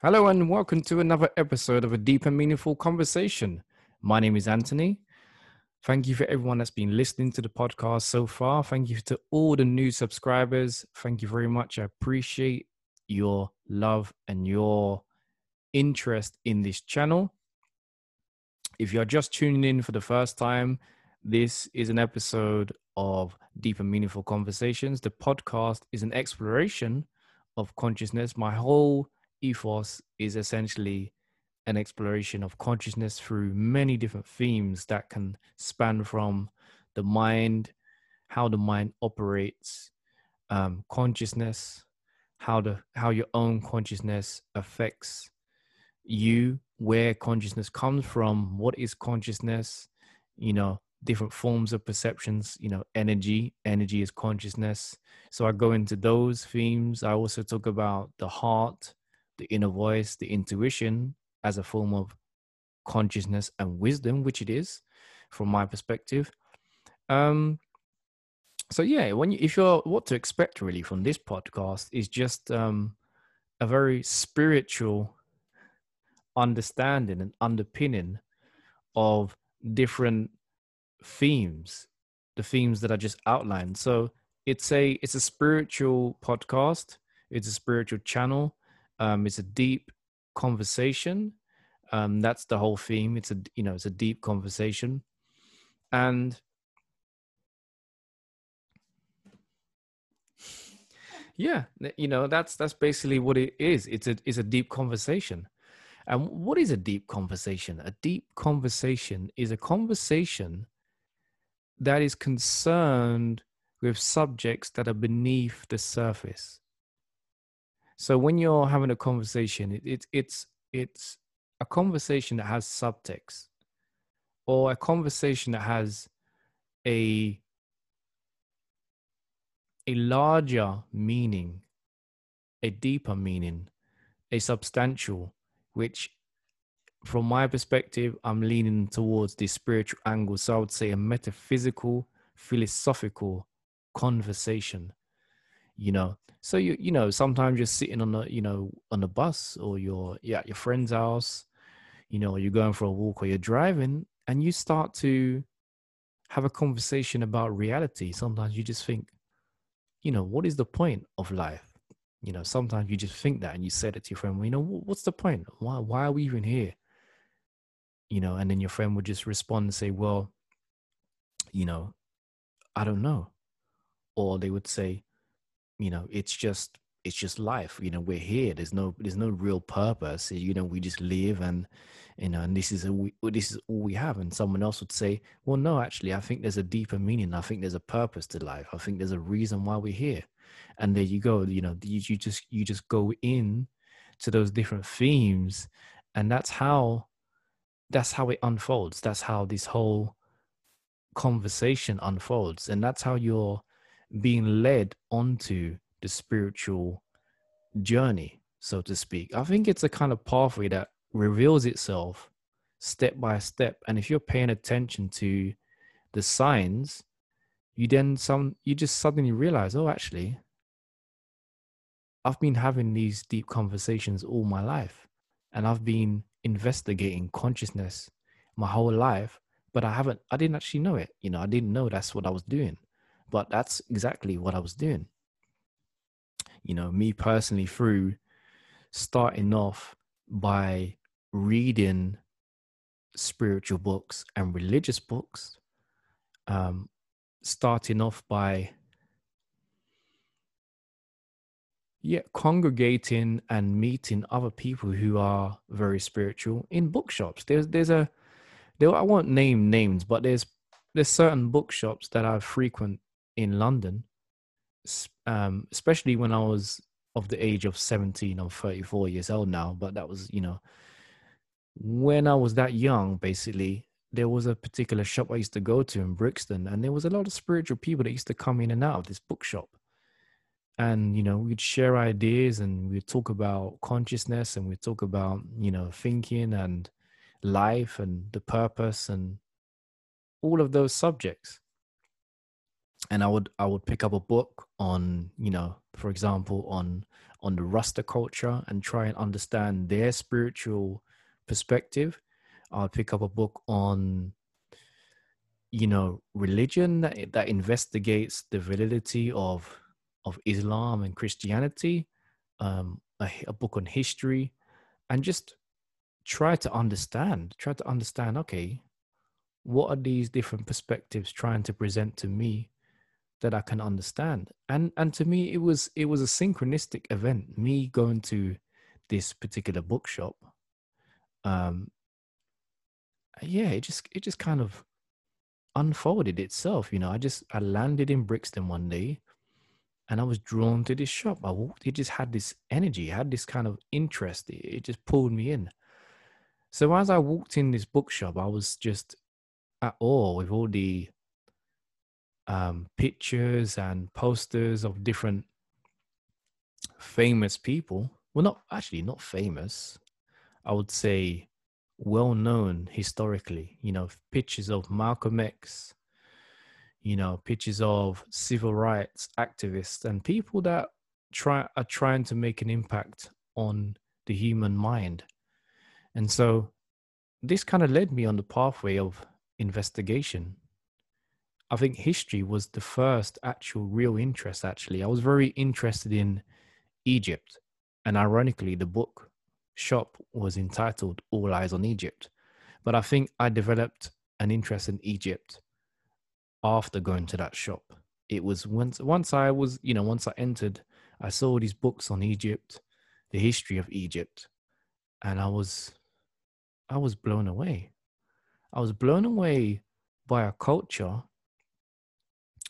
Hello, and welcome to another episode of a deep and meaningful conversation. My name is Anthony. Thank you for everyone that's been listening to the podcast so far. Thank you to all the new subscribers. Thank you very much. I appreciate your love and your interest in this channel. If you're just tuning in for the first time, this is an episode of Deep and Meaningful Conversations. The podcast is an exploration of consciousness. My whole ethos is essentially an exploration of consciousness through many different themes that can span from the mind, how the mind operates, um, consciousness, how the how your own consciousness affects you, where consciousness comes from, what is consciousness, you know, different forms of perceptions, you know, energy, energy is consciousness. So I go into those themes. I also talk about the heart, the inner voice, the intuition as a form of consciousness and wisdom, which it is from my perspective. Um, so yeah, when you, if you're what to expect really from this podcast is just um, a very spiritual understanding and underpinning of different themes, the themes that I just outlined. So it's a it's a spiritual podcast. It's a spiritual channel um, it's a deep conversation. Um, that's the whole theme. It's a you know it's a deep conversation, and yeah, you know that's that's basically what it is. It's a it's a deep conversation. And what is a deep conversation? A deep conversation is a conversation that is concerned with subjects that are beneath the surface. So when you're having a conversation, it, it, it's it's a conversation that has subtext, or a conversation that has a a larger meaning, a deeper meaning, a substantial, which from my perspective, I'm leaning towards the spiritual angle. So I would say a metaphysical, philosophical conversation you know so you you know sometimes you're sitting on the you know on the bus or you're yeah, at your friend's house you know you're going for a walk or you're driving and you start to have a conversation about reality. Sometimes you just think you know what is the point of life? You know sometimes you just think that and you said it to your friend well, you know what's the point? Why why are we even here? You know and then your friend would just respond and say well you know i don't know. Or they would say you know it's just it's just life you know we're here. There's no there's no real purpose. You know we just live and you know and this is a we, this is all we have. And someone else would say well no actually i think there's a deeper meaning. I think there's a purpose to life. I think there's a reason why we're here. And there you go. You know you, you just you just go in to those different themes. And that's how that's how it unfolds. That's how this whole conversation unfolds. And that's how you're being led onto the spiritual journey, so to speak. I think it's a kind of pathway that reveals itself step by step. And if you're paying attention to the signs, you then some you just suddenly realize, oh, actually, I've been having these deep conversations all my life. And I've been investigating consciousness my whole life, but I haven't I didn't actually know it. You know, I didn't know that's what I was doing. But that's exactly what I was doing. You know, me personally, through starting off by reading spiritual books and religious books, um, starting off by yeah congregating and meeting other people who are very spiritual in bookshops there's there's a there i won't name names but there's there's certain bookshops that i frequent in London, um, especially when I was of the age of 17. I'm 34 years old now, but that was, you know, when I was that young, basically, there was a particular shop I used to go to in Brixton, and there was a lot of spiritual people that used to come in and out of this bookshop. And, you know, we'd share ideas and we'd talk about consciousness and we'd talk about, you know, thinking and life and the purpose and all of those subjects and I would I would pick up a book on you know for example on on the Rasta culture and try and understand their spiritual perspective. I'd pick up a book on, you know, religion that, that investigates the validity of of Islam and Christianity. Um, a, a book on history, and just try to understand. Try to understand. Okay, what are these different perspectives trying to present to me that I can understand. And and to me it was it was a synchronistic event, me going to this particular bookshop. Um yeah, it just it just kind of unfolded itself, you know. I just I landed in Brixton one day and I was drawn to this shop. I walked, it just had this energy, had this kind of interest. It, it just pulled me in. So as I walked in this bookshop, I was just at awe with all the um, pictures and posters of different famous people. Well, not actually not famous. I would say well known historically. You know, pictures of Malcolm X. You know, pictures of civil rights activists and people that try are trying to make an impact on the human mind. And so this kind of led me on the pathway of investigation I think history was the first actual real interest, actually. I was very interested in Egypt. And ironically, the book shop was entitled All Eyes on Egypt. But I think I developed an interest in Egypt after going to that shop. It was once once I was, you know, once I entered, I saw these books on Egypt, the history of Egypt, and I was I was blown away. I was blown away by a culture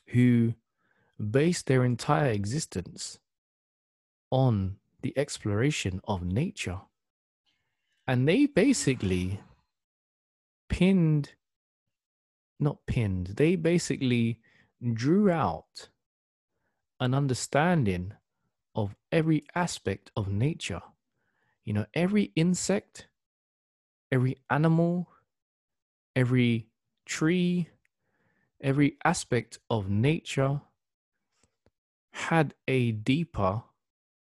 who base their entire existence on the exploration of nature. And they basically pinned, not pinned, they basically drew out an understanding of every aspect of nature. You know, every insect, every animal, every tree, every aspect of nature had a deeper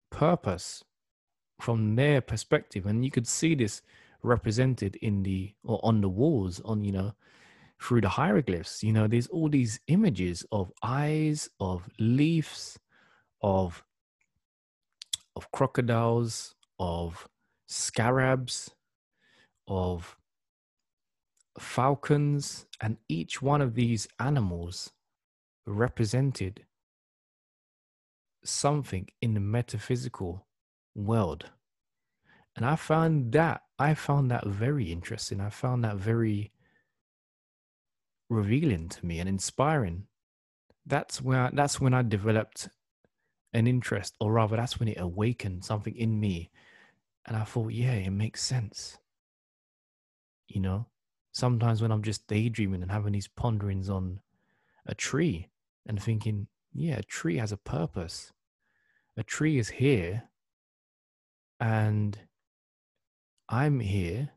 purpose from their perspective. And you could see this represented in the or on the walls on you know through the hieroglyphs. You know there's all these images of eyes of leaves of of crocodiles of scarabs of falcons, and each one of these animals represented something in the metaphysical world. And I found that I found that very interesting. I found that very revealing to me and inspiring. That's where I, that's when I developed an interest, or rather, that's when it awakened something in me, and I thought, yeah, it makes sense. You know, sometimes when I'm just daydreaming and having these ponderings on a tree and thinking, yeah, a tree has a purpose. A tree is here and I'm here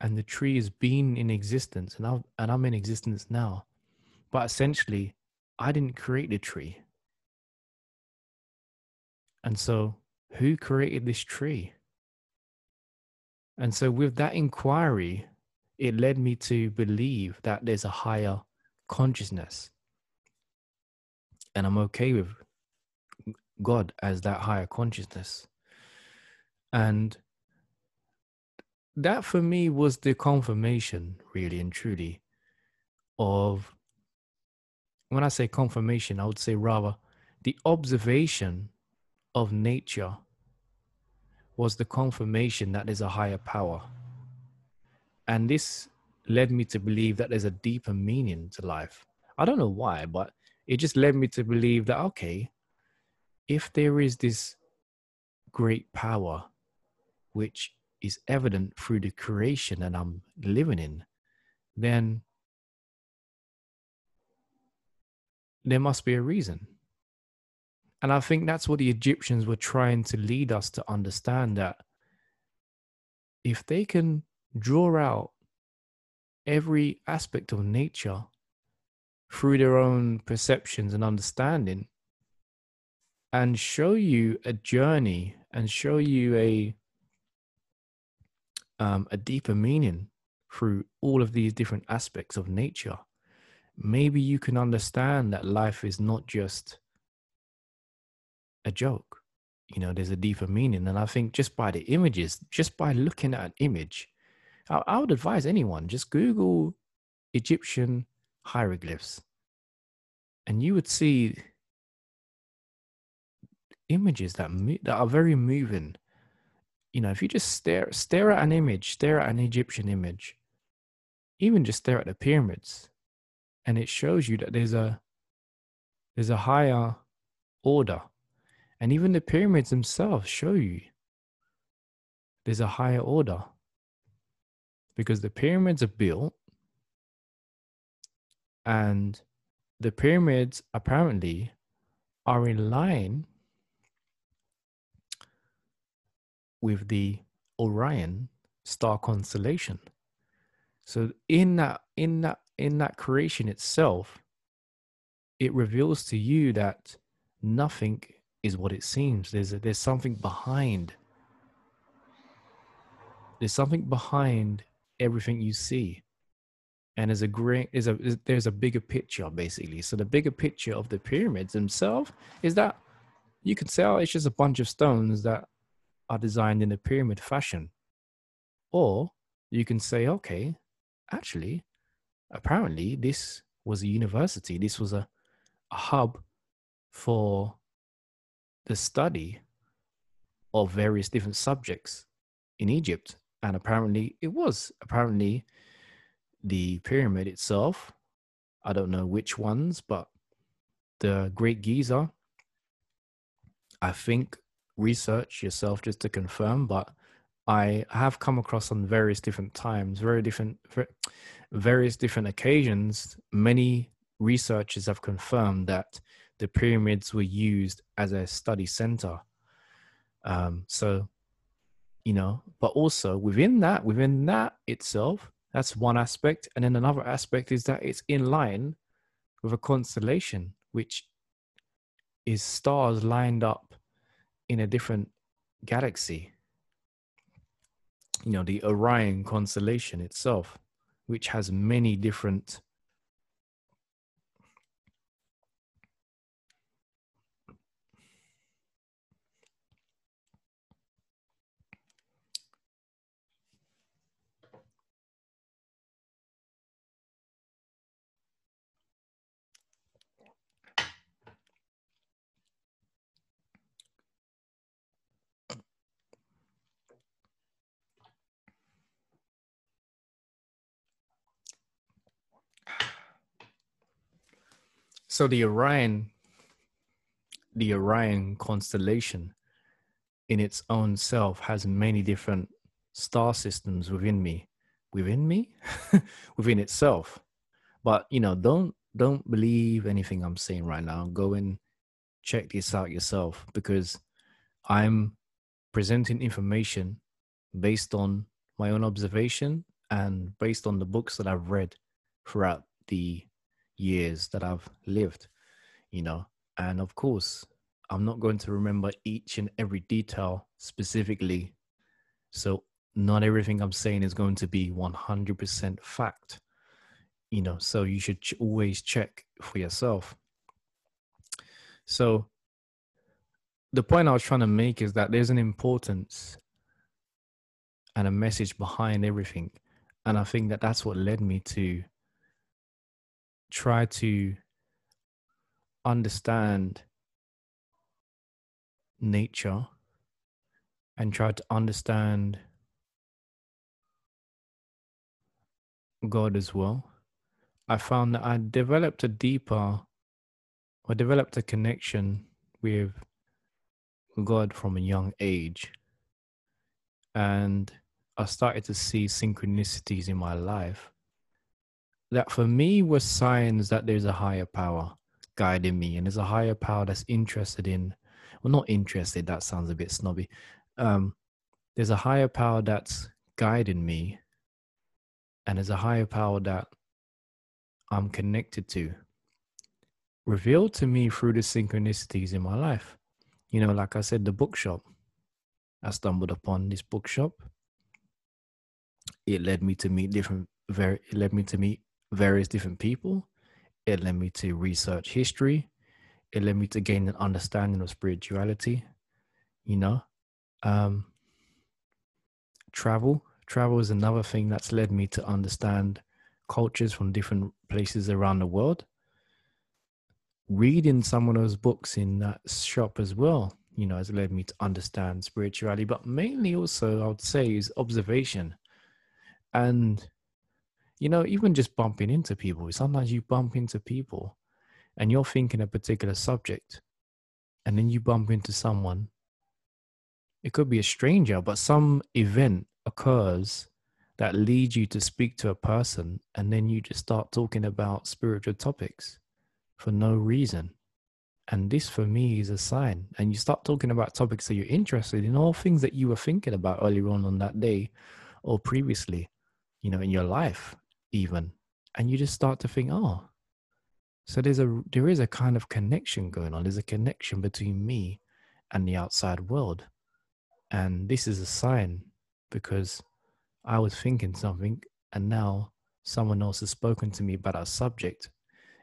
and the tree has been in existence and, i and I'm in existence now. But essentially, I didn't create the tree. And so, who created this tree? And so, with that inquiry, it led me to believe that there's a higher consciousness. And I'm okay with God as that higher consciousness. And that for me was the confirmation, really and truly, of when I say confirmation, I would say rather the observation of nature was the confirmation that there's a higher power. And this led me to believe that there's a deeper meaning to life. I don't know why, but it just led me to believe that, okay, if there is this great power which is evident through the creation that I'm living in, then there must be a reason. And I think that's what the Egyptians were trying to lead us to understand that if they can draw out every aspect of nature through their own perceptions and understanding and show you a journey and show you a um, a deeper meaning through all of these different aspects of nature, maybe you can understand that life is not just a joke. You know, there's a deeper meaning. And I think just by the images, just by looking at an image, I, I would advise anyone just Google Egyptian hieroglyphs and you would see images that that are very moving. You know if you just stare stare at an image stare at an egyptian image even just stare at the pyramids and it shows you that there's a there's a higher order. And even the pyramids themselves show you there's a higher order because the pyramids are built and the pyramids apparently are in line with the Orion star constellation. So in that in that in that creation itself, it reveals to you that nothing is what it seems. There's a, there's something behind. There's something behind everything you see. And there's a great is a there's a bigger picture basically. So the bigger picture of the pyramids themselves is that you can tell it's just a bunch of stones that are designed in a pyramid fashion. Or you can say okay actually apparently this was a university. This was a, a hub for the study of various different subjects in egypt and apparently it was apparently the pyramid itself. I don't know which ones, but the Great Giza. I think research yourself just to confirm, but I have come across on various different times, very different, various different occasions. Many researchers have confirmed that the pyramids were used as a study center. Um, so, you know, but also within that, within that itself, that's one aspect. And then another aspect is that it's in line with a constellation, which is stars lined up in a different galaxy. You know, the Orion constellation itself, which has many different So the Orion, the Orion constellation in its own self has many different star systems within me, within me, within itself. But you know, don't don't believe anything I'm saying right now. Go and check this out yourself because I'm presenting information based on my own observation and based on the books that I've read throughout the years that I've lived, you know. And of course, I'm not going to remember each and every detail specifically. So, not everything I'm saying is going to be 100% fact, you know. So, you should ch- always check for yourself. So, the point I was trying to make is that there's an importance and a message behind everything. And I think that that's what led me to try to understand nature and try to understand God as well, I found that I developed a deeper, I developed a connection with God from a young age. And I started to see synchronicities in my life that for me was signs that there's a higher power guiding me and there's a higher power that's interested in well not interested that sounds a bit snobby um there's a higher power that's guiding me and there's a higher power that i'm connected to revealed to me through the synchronicities in my life You know, like I said, the bookshop. I stumbled upon this bookshop. It led me to meet different very it led me to meet various different people. It led me to research history. It led me to gain an understanding of spirituality, you know. Um travel. Travel is another thing that's led me to understand cultures from different places around the world. Reading some of those books in that shop as well, you know, has led me to understand spirituality, but mainly also, I would say, is observation. And, you know, even just bumping into people, sometimes you bump into people and you're thinking a particular subject, and then you bump into someone. It could be a stranger, but some event occurs that leads you to speak to a person and then you just start talking about spiritual topics for no reason. And this for me is a sign. And you start talking about topics that you're interested in all things that you were thinking about earlier on on that day or previously you know in your life even and you just start to think oh so there's a there is a kind of connection going on there's a connection between me and the outside world and this is a sign because I was thinking something, and now someone else has spoken to me about our subject,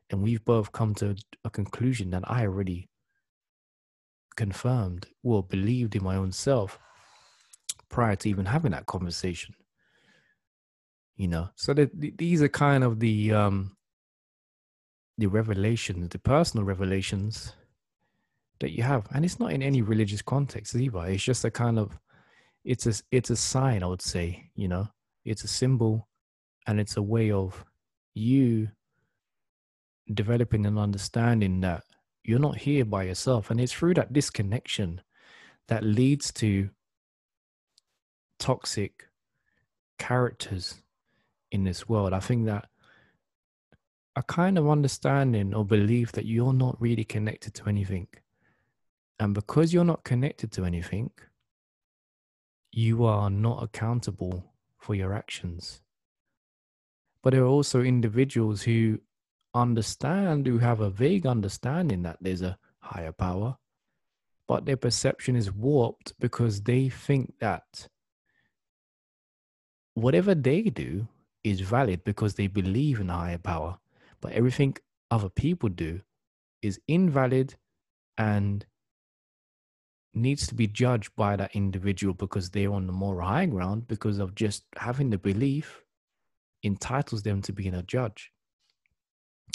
and we've both come to a conclusion that I already confirmed or believed in my own self prior to even having that conversation. You know, so that these are kind of the um the revelations, the personal revelations that you have, and it's not in any religious context either. It's just a kind of it's a it's a sign i would say you know? It's a symbol and it's a way of you developing an understanding that you're not here by yourself. And it's through that disconnection that leads to toxic characters in this world i think that a kind of understanding or belief that you're not really connected to anything and because you're not connected to anything you are not accountable for your actions. But there are also individuals who understand, who have a vague understanding that there's a higher power, but their perception is warped because they think that whatever they do is valid because they believe in a higher power, but everything other people do is invalid and needs to be judged by that individual because they're on the moral high ground because of just having the belief entitles them to being a judge.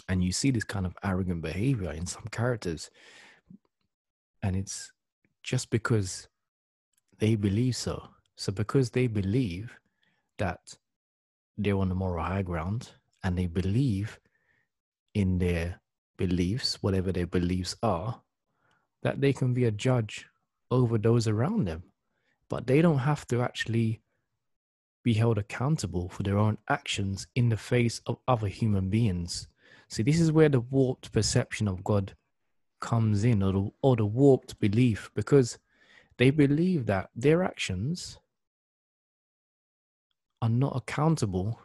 And you see this kind of arrogant behavior in some characters. And it's just because they believe so. So because they believe that they're on the moral high ground and they believe in their beliefs whatever their beliefs are that they can be a judge over those around them. But they don't have to actually be held accountable for their own actions in the face of other human beings. See, this is where the warped perception of God comes in, or the, or the warped belief, because they believe that their actions are not accountable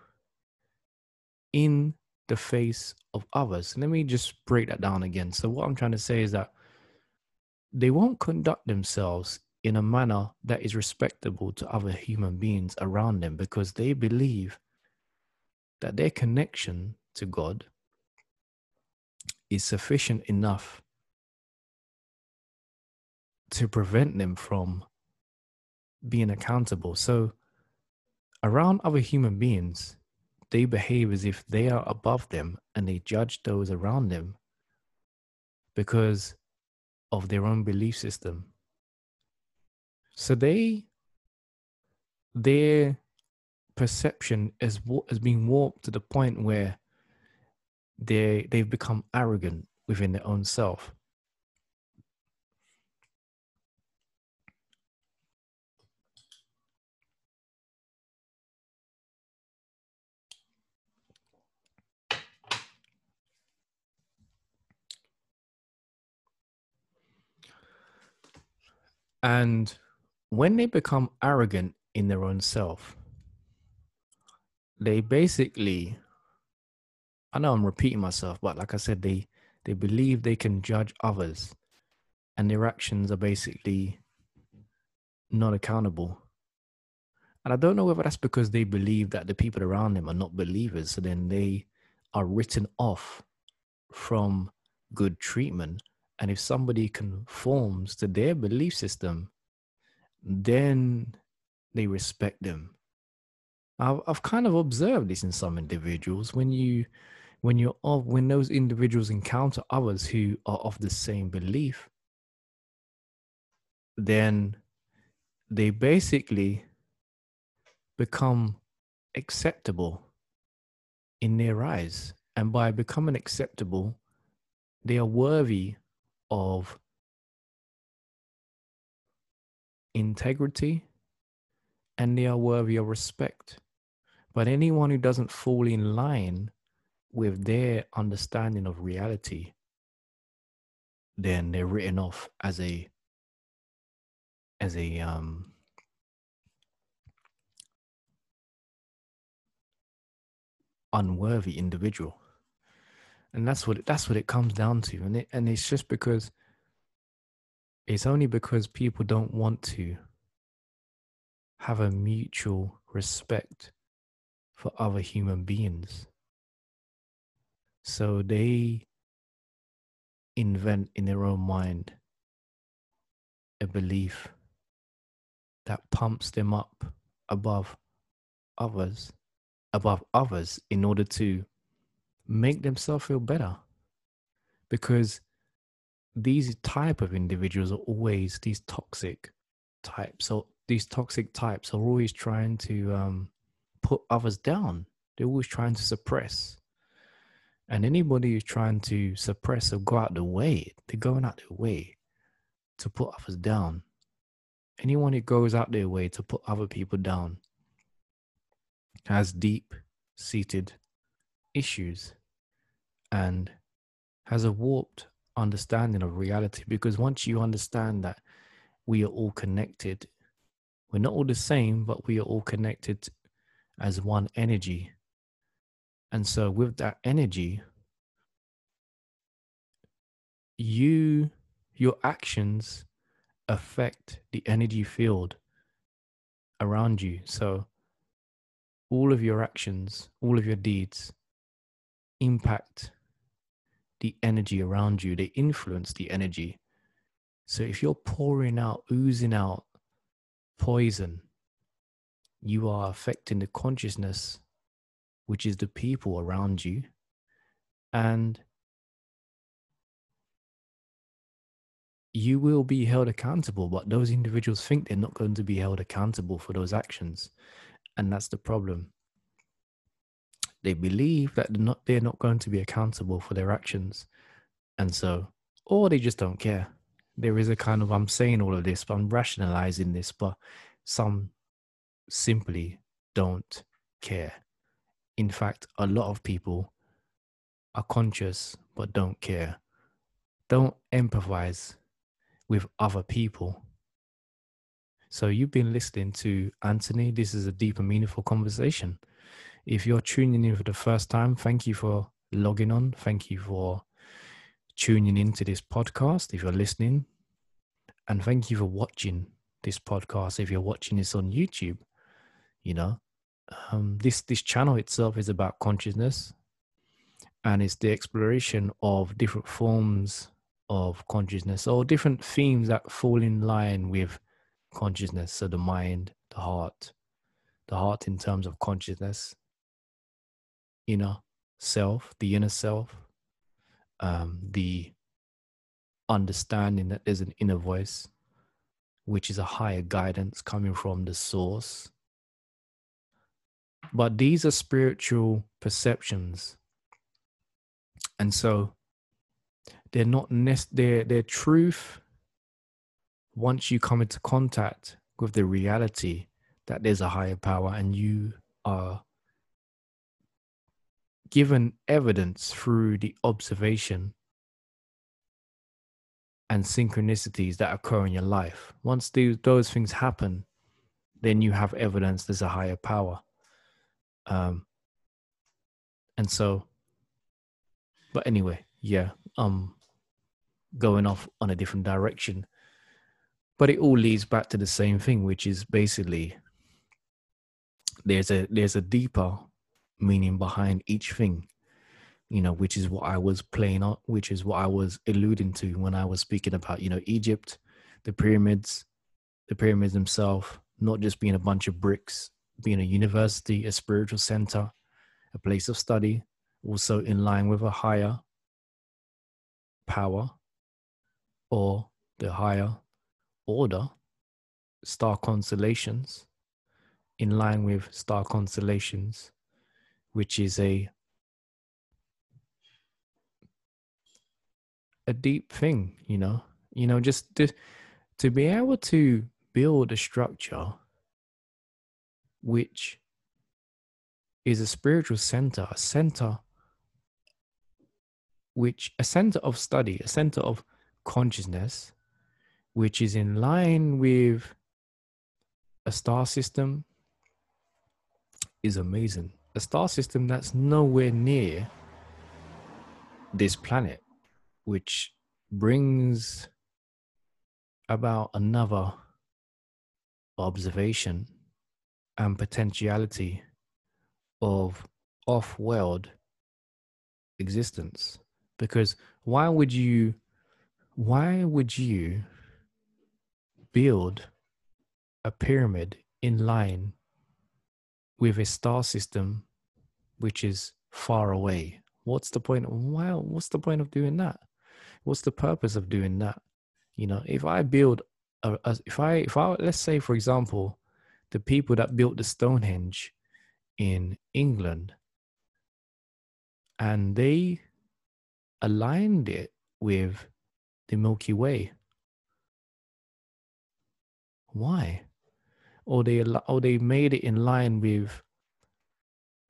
in the face of others. Let me just break that down again. So, what I'm trying to say is that they won't conduct themselves in a manner that is respectable to other human beings around them because they believe that their connection to God is sufficient enough to prevent them from being accountable. So, around other human beings, they behave as if they are above them and they judge those around them because of their own belief system. So they, their perception is is being warped to the point where they they've become arrogant within their own self. And when they become arrogant in their own self, they basically, I know I'm repeating myself, but like I said, they, they believe they can judge others and their actions are basically not accountable. And I don't know whether that's because they believe that the people around them are not believers. So then they are written off from good treatment. And if somebody conforms to their belief system, then they respect them. I've, I've kind of observed this in some individuals when you when you're of when those individuals encounter others who are of the same belief then they basically become acceptable in their eyes. And by becoming acceptable, they are worthy of integrity and they are worthy of respect. But anyone who doesn't fall in line with their understanding of reality, then they're written off as a as a um unworthy individual and that's what it, that's what it comes down to and it, and it's just because it's only because people don't want to have a mutual respect for other human beings. So they invent in their own mind a belief that pumps them up above others above others in order to make themselves feel better. Because these type of individuals are always these toxic types so these toxic types are always trying to um, put others down. They're always trying to suppress. And anybody who's trying to suppress or go out the way they're going out their way to put others down. Anyone who goes out their way to put other people down has deep seated issues and has a warped understanding of reality because once you understand that we are all connected, we're not all the same, but we are all connected as one energy. And so, with that energy, you, your actions affect the energy field around you. So, all of your actions, all of your deeds impact the energy around you, they influence the energy. So if you're pouring out, oozing out poison, you are affecting the consciousness, which is the people around you. And you will be held accountable, but those individuals think they're not going to be held accountable for those actions. And that's the problem. They believe that they're not, they're not going to be accountable for their actions. And so, or they just don't care. There is a kind of, I'm saying all of this, but I'm rationalizing this, but some simply don't care. In fact, a lot of people are conscious but don't care, don't empathize with other people so you've been listening to Anthony. This is a deep and meaningful conversation. If you're tuning in for the first time, thank you for logging on. Thank you for tuning into this podcast if you're listening. And thank you for watching this podcast if you're watching this on YouTube. You know, um, this this channel itself is about consciousness and it's the exploration of different forms of consciousness or different themes that fall in line with consciousness. So the mind, the heart, the heart in terms of consciousness, inner self, the inner self, um, the understanding that there's an inner voice, which is a higher guidance coming from the source. But these are spiritual perceptions. And so they're not nest they're, they're truth once you come into contact with the reality that there's a higher power and you are given evidence through the observation and synchronicities that occur in your life. Once those, those things happen, then you have evidence there's a higher power. Um, and so, but anyway, yeah, um, going off on a different direction. But it all leads back to the same thing, which is basically there's a there's a deeper meaning behind each thing you know which is what i was playing on which is what i was alluding to when i was speaking about you know egypt the pyramids the pyramids themselves not just being a bunch of bricks being a university a spiritual center a place of study also in line with a higher power or the higher order star constellations in line with star constellations, which is a a deep thing, you know. You know, just to to be able to build a structure which is a spiritual center, a center which a center of study, a center of consciousness, which is in line with a star system, is amazing. A star system that's nowhere near this planet, which brings about another observation and potentiality of off world existence. Because why would you, why would you build a pyramid in line with a star system which is far away. What's the point? Wow, what's the point of doing that? What's the purpose of doing that? You know, if I build a, a if I if I let's say for example, the people that built the Stonehenge in England and they aligned it with the Milky Way. Why? Or they or they made it in line with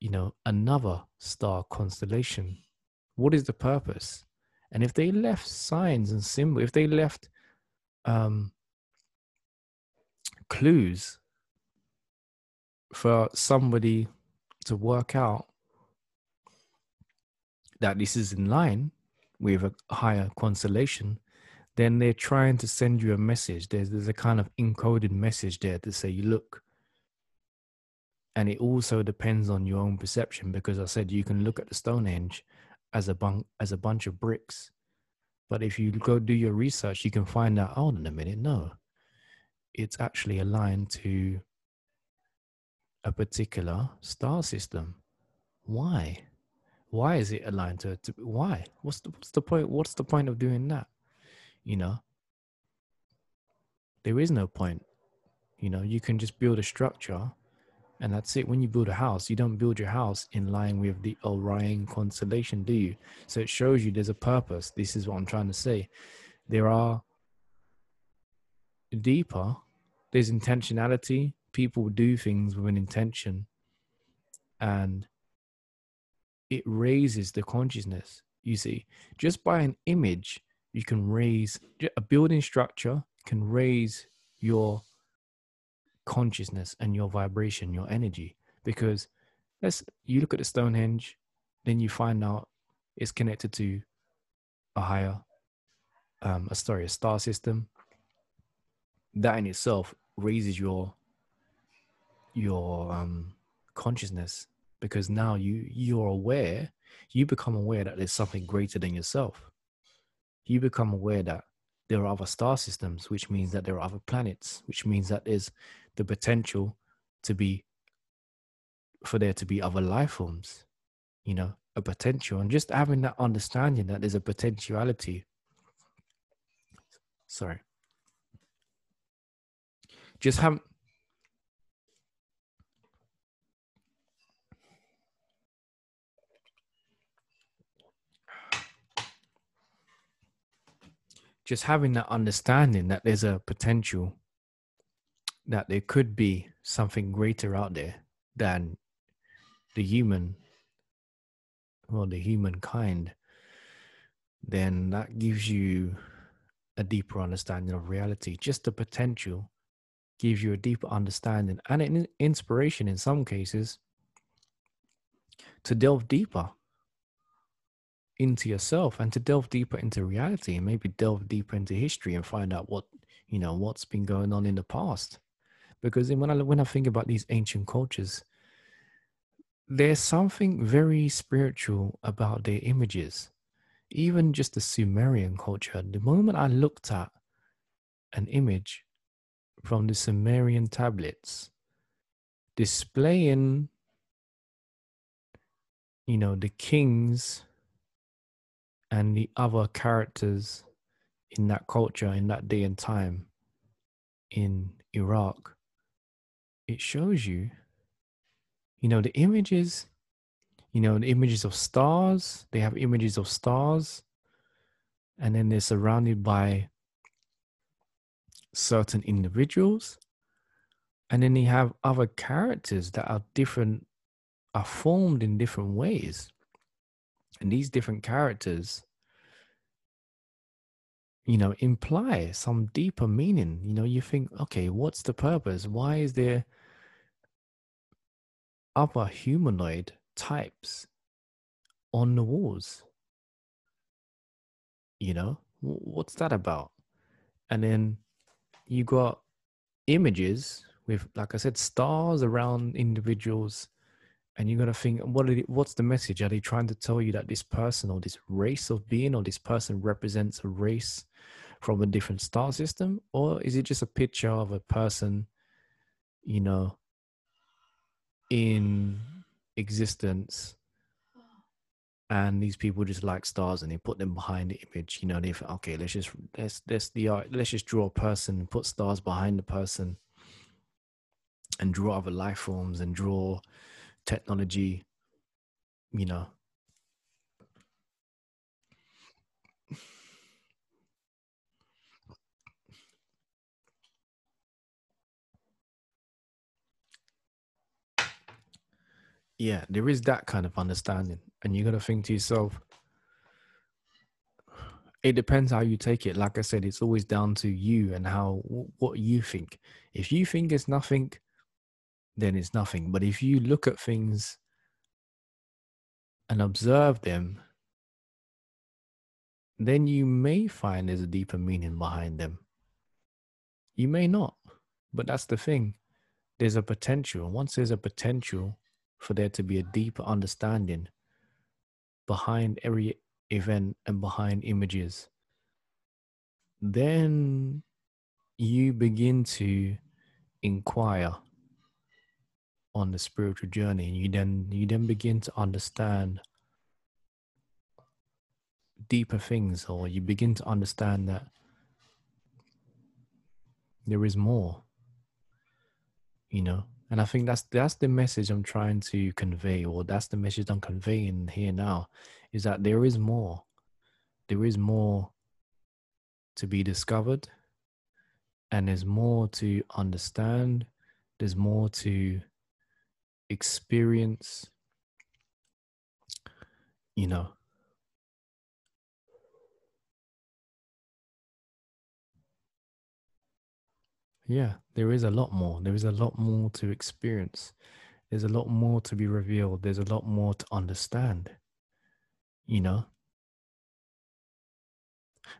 you know another star constellation. What is the purpose? And if they left signs and symbol if they left um clues for somebody to work out that this is in line with a higher constellation then they're trying to send you a message. There's there's a kind of encoded message there to say, look. And it also depends on your own perception because I said you can look at the Stonehenge as a bunk as a bunch of bricks. But if you go do your research, you can find out, oh, in a minute, no. It's actually aligned to a particular star system. Why? Why is it aligned to, to why? What's the what's the point? What's the point of doing that? You know? There is no point you know? You can just build a structure and that's it. When you build a house you don't build your house in line with the orion constellation do you? So it shows you there's a purpose. This is what i'm trying to say. There are deeper there's intentionality. People do things with an intention and it raises the consciousness. You see just by an image you can raise a building structure can raise your consciousness and your vibration your energy because let's you look at the stonehenge then you find out it's connected to a higher um a story a star system. That in itself raises your your um consciousness because now you you're aware you become aware that there's something greater than yourself you become aware that there are other star systems, which means that there are other planets, which means that there's the potential to be for there to be other life forms, you know, a potential, and just having that understanding that there's a potentiality. Sorry. Just have just having that understanding that there's a potential that there could be something greater out there than the human well the humankind then that gives you a deeper understanding of reality. Just the potential gives you a deeper understanding and an inspiration in some cases to delve deeper into yourself and to delve deeper into reality and maybe delve deeper into history and find out what you know what's been going on in the past. Because when i when i think about these ancient cultures there's something very spiritual about their images. Even just the sumerian culture the moment i looked at an image from the sumerian tablets displaying you know the kings and the other characters in that culture in that day and time in Iraq, it shows you, you know, the images, you know, the images of stars, they have images of stars, and then they're surrounded by certain individuals. And then they have other characters that are different, are formed in different ways. And these different characters, you know, imply some deeper meaning. You know, you think, okay, what's the purpose? Why is there other humanoid types on the walls? You know, what's that about? And then you got images with, like I said, stars around individuals and you're gonna think, what are they, what's the message? Are they trying to tell you that this person or this race of being or this person represents a race from a different star system, or is it just a picture of a person, you know, in existence? And these people just like stars, and they put them behind the image. You know, they think, okay, let's just let's let's the art, let's just draw a person and put stars behind the person, and draw other life forms and draw technology, you know. Yeah, there is that kind of understanding. And you got to think to yourself, it depends how you take it. Like I said, it's always down to you and how what you think. If you think it's nothing, then it's nothing. But if you look at things and observe them, then you may find there's a deeper meaning behind them. You may not, but that's the thing. There's a potential. Once there's a potential for there to be a deeper understanding behind every event and behind images, then you begin to inquire on the spiritual journey and you then you then begin to understand deeper things or you begin to understand that there is more you know? And i think that's that's the message i'm trying to convey or that's the message i'm conveying here now is that there is more. There is more to be discovered and there's more to understand. There's more to experience, you know, yeah, there is a lot more. There is a lot more to experience. There's a lot more to be revealed. There's a lot more to understand, you know.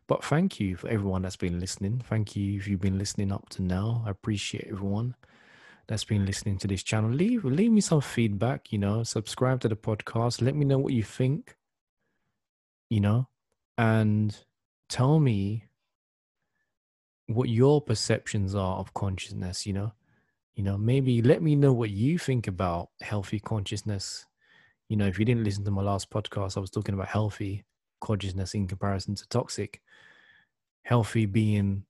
But thank you for everyone that's been listening. Thank you if you've been listening up to now. I appreciate everyone that's been listening to this channel. Leave leave me some feedback, you know, subscribe to the podcast. Let me know what you think, you know, and tell me what your perceptions are of consciousness, you know. You know, maybe let me know what you think about healthy consciousness. You know, if you didn't listen to my last podcast, I was talking about healthy consciousness in comparison to toxic. Healthy being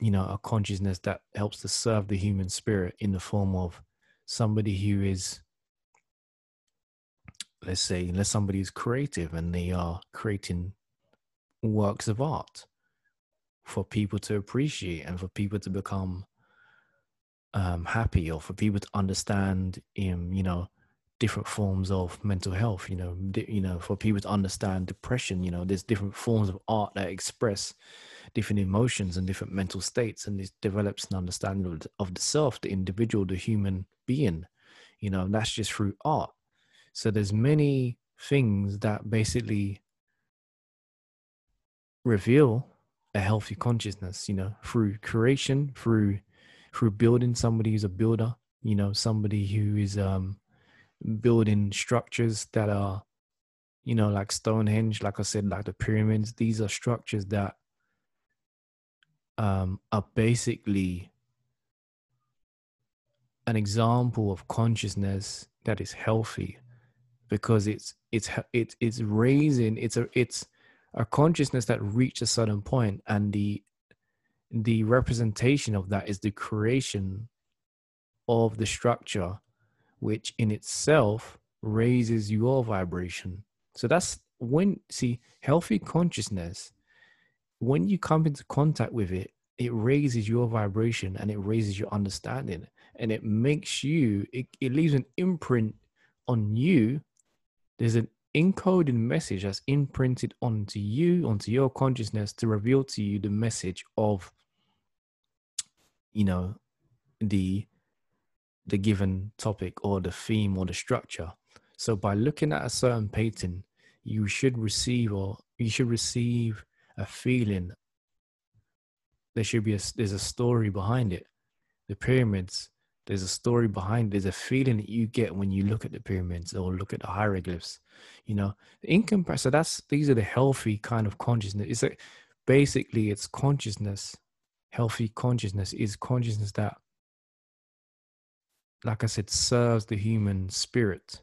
you know a consciousness that helps to serve the human spirit in the form of somebody who is let's say unless somebody is creative and they are creating works of art for people to appreciate and for people to become um, happy or for people to understand in you know different forms of mental health you know di- you know for people to understand depression you know there's different forms of art that express different emotions and different mental states and it develops an understanding of the, of the self the individual the human being you know that's just through art so there's many things that basically reveal a healthy consciousness, you know, through creation, through through building somebody who's a builder, you know, somebody who is um building structures that are, you know, like Stonehenge, like I said, like the pyramids. These are structures that um are basically an example of consciousness that is healthy because it's it's it's it's raising it's a it's a consciousness that reached a certain point and the the representation of that is the creation of the structure which in itself raises your vibration. So that's when see healthy consciousness when you come into contact with it it raises your vibration and it raises your understanding and it makes you it, it leaves an imprint on you. There's an encoded message that's imprinted onto you onto your consciousness to reveal to you the message of you know the the given topic or the theme or the structure. So by looking at a certain painting you should receive or you should receive a feeling. There should be a there's a story behind it. The pyramids there's a story behind there's a feeling that you get when you look at the pyramids or look at the hieroglyphs you know? In comparison that's these are the healthy kind of consciousness. It's a, basically it's consciousness healthy consciousness is consciousness that like i said serves the human spirit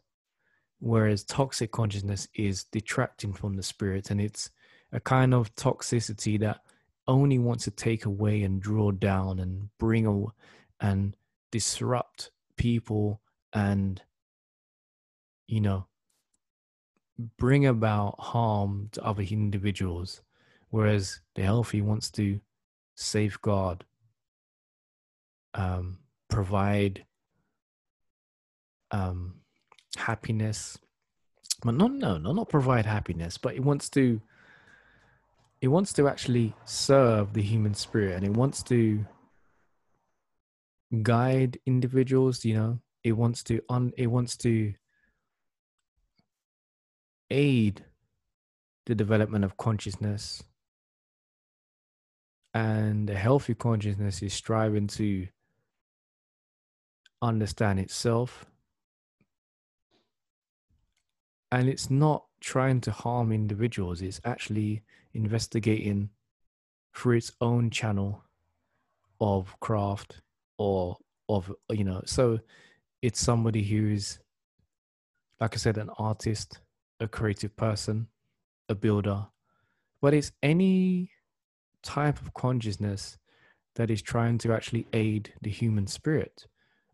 whereas toxic consciousness is detracting from the spirit and it's a kind of toxicity that only wants to take away and draw down and bring a and disrupt people and you know bring about harm to other individuals whereas the healthy wants to safeguard um, provide um, happiness. But not no no not provide happiness but it wants to it wants to actually serve the human spirit and it wants to guide individuals you know? It wants to un it wants to aid the development of consciousness. And a healthy consciousness is striving to understand itself. And it's not trying to harm individuals it's actually investigating through its own channel of craft or of you know so it's somebody who's like i said an artist a creative person a builder but it's any type of consciousness that is trying to actually aid the human spirit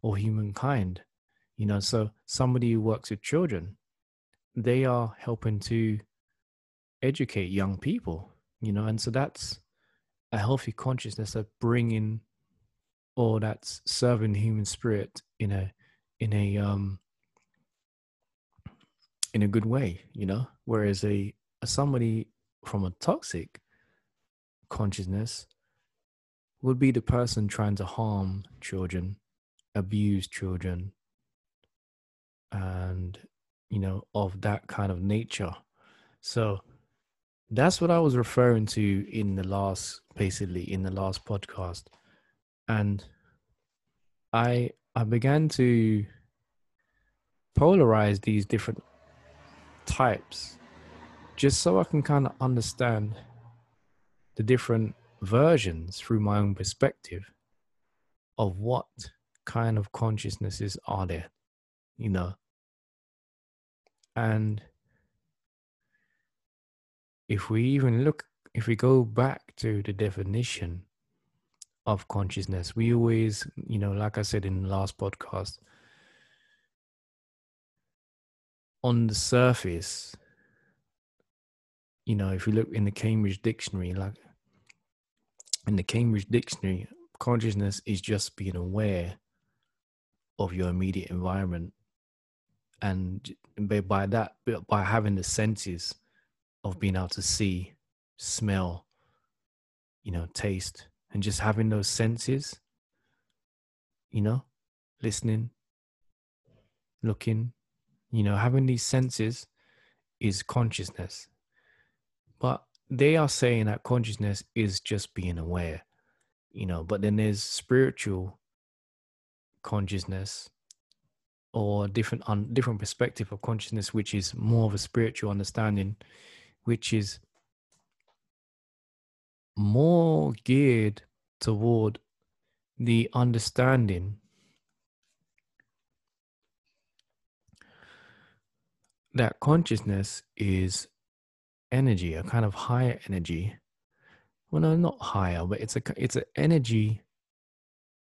or humankind you know so somebody who works with children they are helping to educate young people you know and so that's a healthy consciousness of bringing or that's serving the human spirit in a in a um in a good way you know? Whereas a, a somebody from a toxic consciousness would be the person trying to harm children abuse children and you know of that kind of nature so that's what i was referring to in the last basically in the last podcast and I I began to polarize these different types just so I can kind of understand the different versions through my own perspective of what kind of consciousnesses are there, you know. And if we even look, if we go back to the definition of consciousness. We always, you know, like I said in the last podcast, on the surface, you know, if you look in the Cambridge Dictionary, like in the Cambridge Dictionary, consciousness is just being aware of your immediate environment. And by that, by having the senses of being able to see, smell, you know, taste, and just having those senses, you know, listening, looking, you know, having these senses is consciousness. But they are saying that consciousness is just being aware, you know, but then there's spiritual consciousness or different on different perspective of consciousness, which is more of a spiritual understanding, which is more geared toward the understanding that consciousness is energy, a kind of higher energy. Well, no, not higher, but it's a it's an energy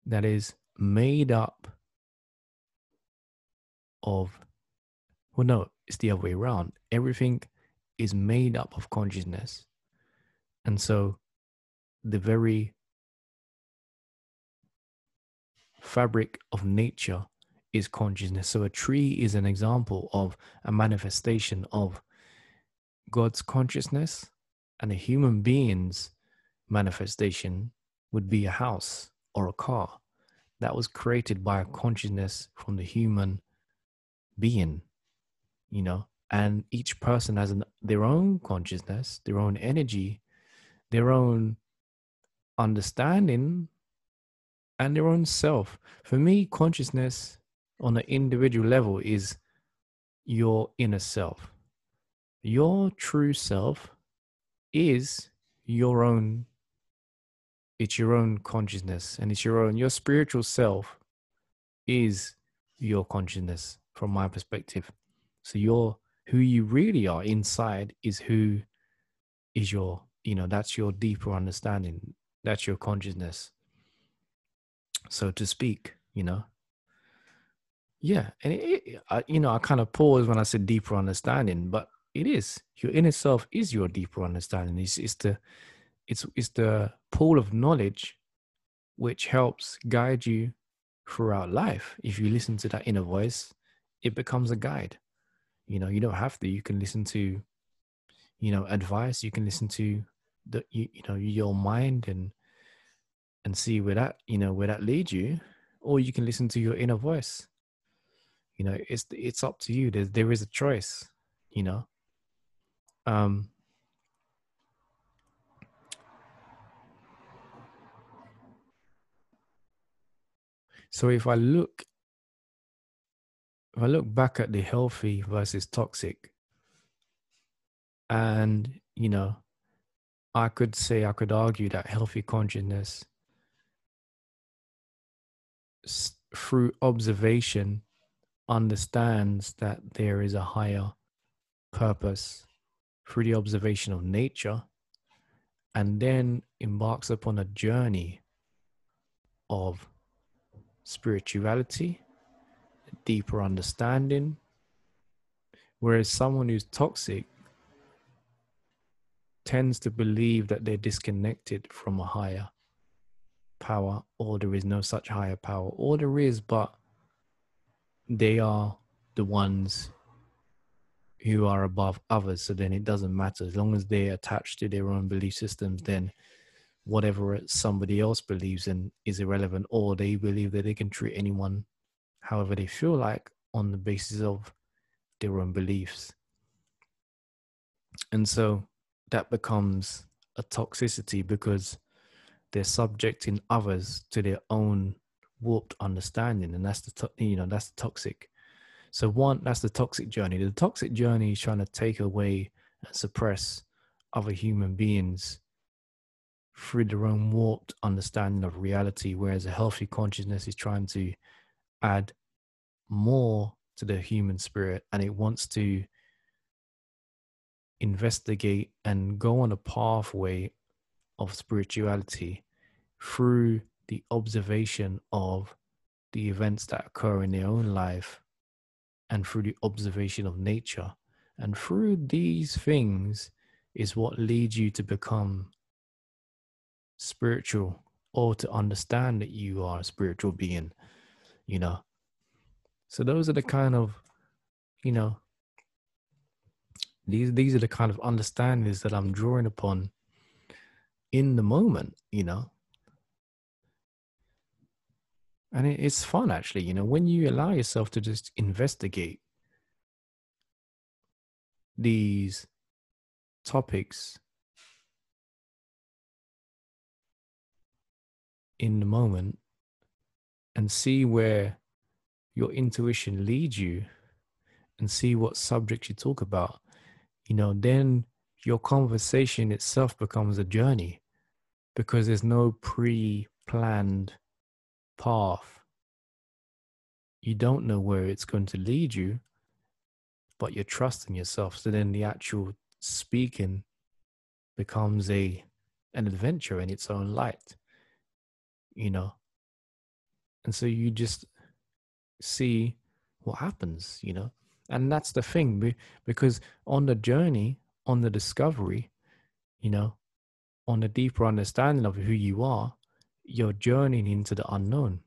that is made up of. Well, no, it's the other way around. Everything is made up of consciousness, and so the very fabric of nature is consciousness. So a tree is an example of a manifestation of God's consciousness, and a human being's manifestation would be a house or a car that was created by a consciousness from the human being, you know, and each person has an, their own consciousness, their own energy, their own understanding, and their own self. For me, consciousness on an individual level is your inner self. Your true self is your own, it's your own consciousness and it's your own, your spiritual self is your consciousness from my perspective. So your, who you really are inside is who is your, you know, that's your deeper understanding. That's your consciousness. So to speak, you know, yeah, and it, it, I, you know, I kind of paused when I said deeper understanding, but it is your inner self is your deeper understanding. It's, it's the it's it's the pool of knowledge which helps guide you throughout life. If you listen to that inner voice, it becomes a guide. You know, you don't have to. You can listen to, you know, advice. You can listen to the you, you know your mind and and see where that you know where that leads you, or you can listen to your inner voice you know it's it's up to you there, there is a choice you know um so if i look if i look back at the healthy versus toxic and you know i could say i could argue that healthy consciousness through observation understands that there is a higher purpose through the observation of nature and then embarks upon a journey of spirituality, deeper understanding. Whereas someone who's toxic tends to believe that they're disconnected from a higher power, or there is no such higher power, or there is, but they are the ones who are above others. So then it doesn't matter as long as they're attached to their own belief systems. Then whatever somebody else believes in is irrelevant, or they believe that they can treat anyone however they feel like on the basis of their own beliefs. And so that becomes a toxicity because they're subjecting others to their own warped understanding and that's the to- you know that's toxic so one that's the toxic journey the toxic journey is trying to take away and suppress other human beings through their own warped understanding of reality whereas a healthy consciousness is trying to add more to the human spirit and it wants to investigate and go on a pathway of spirituality through the observation of the events that occur in their own life and through the observation of nature. And through these things is what leads you to become spiritual or to understand that you are a spiritual being, you know. So those are the kind of, you know, these these are the kind of understandings that I'm drawing upon in the moment, you know. And it, it's fun actually, you know, when you allow yourself to just investigate these topics in the moment and see where your intuition leads you and see what subjects you talk about, you know, then your conversation itself becomes a journey because there's no pre planned path. You don't know where it's going to lead you, but you're trusting yourself. So then the actual speaking becomes a an adventure in its own light, you know. And so you just see what happens, you know. And that's the thing, because on the journey, on the discovery, you know, on the deeper understanding of who you are, you're journeying into the unknown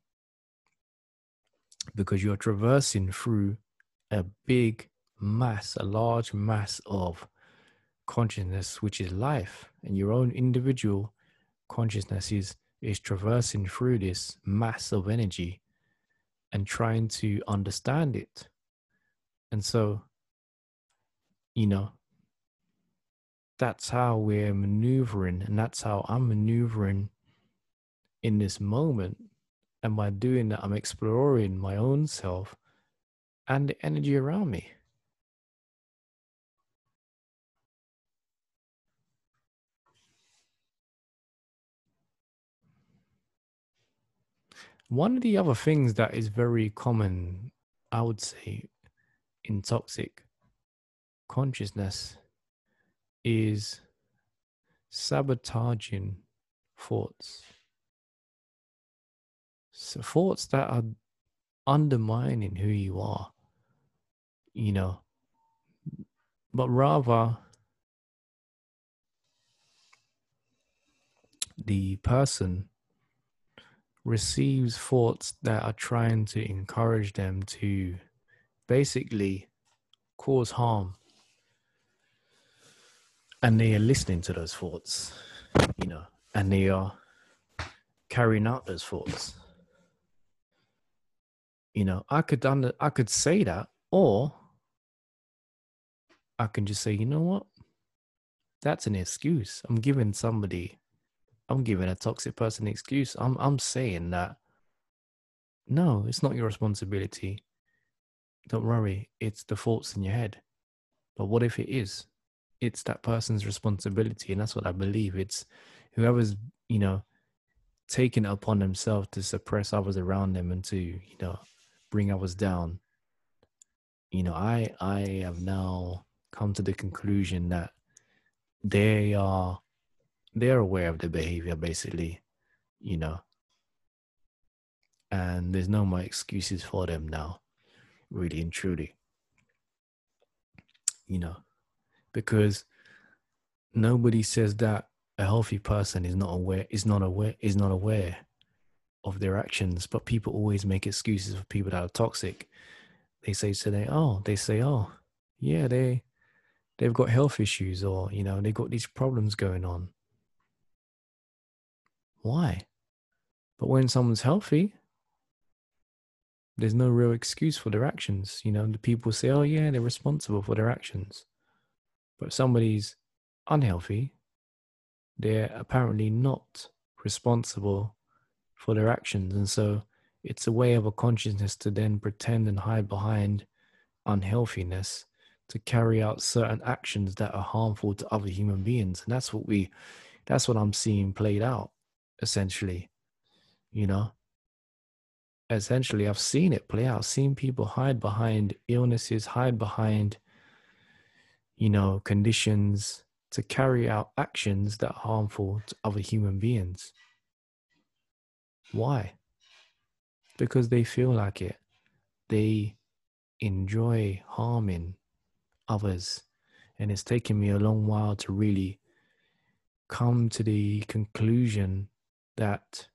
because you're traversing through a big mass, a large mass of consciousness, which is life, and your own individual consciousness is is traversing through this mass of energy and trying to understand it. And so, you know, that's how we're maneuvering, and that's how I'm maneuvering in this moment. And by doing that, I'm exploring my own self and the energy around me. One of the other things that is very common, I would say, in toxic consciousness is sabotaging thoughts. So thoughts that are undermining who you are, you know, but rather the person receives thoughts that are trying to encourage them to basically cause harm. And they are listening to those thoughts, you know, and they are carrying out those thoughts. You know, I could under, I could say that, or I can just say, you know what? That's an excuse. I'm giving somebody I'm giving a toxic person an excuse. I'm I'm saying that no, it's not your responsibility. Don't worry, it's the thoughts in your head. But what if it is? It's that person's responsibility, and that's what I believe. It's whoever's, you know, taking it upon themselves to suppress others around them and to, you know, bring others down. You know, I I have now come to the conclusion that they are they're aware of the behavior basically you know. And there's no more excuses for them now really and truly you know. Because nobody says that a healthy person is not aware is not aware is not aware of their actions but people always make excuses for people that are toxic. They say today oh they say oh yeah they they've got health issues or you know they've got these problems going on why? But when someone's healthy, there's no real excuse for their actions. You know, the people say, oh, yeah, they're responsible for their actions. But if somebody's unhealthy, they're apparently not responsible for their actions. And so it's a way of a consciousness to then pretend and hide behind unhealthiness to carry out certain actions that are harmful to other human beings. And that's what we, that's what I'm seeing played out essentially, you know. Essentially, I've seen it play out, seen people hide behind illnesses, hide behind, you know, conditions to carry out actions that are harmful to other human beings. Why? Because they feel like it. They enjoy harming others. And it's taken me a long while to really come to the conclusion that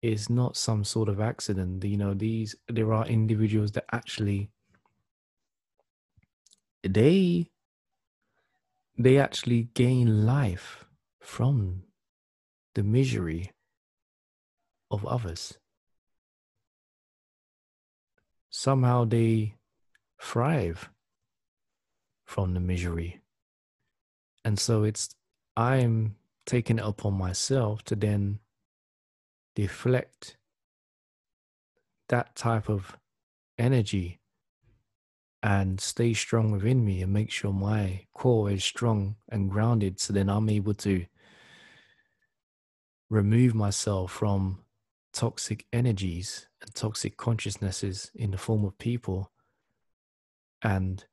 is not some sort of accident. You know, these there are individuals that actually they they actually gain life from the misery of others. Somehow they thrive from the misery. And so it's I'm taking it upon myself to then deflect that type of energy and stay strong within me and make sure my core is strong and grounded so then I'm able to remove myself from toxic energies and toxic consciousnesses in the form of people and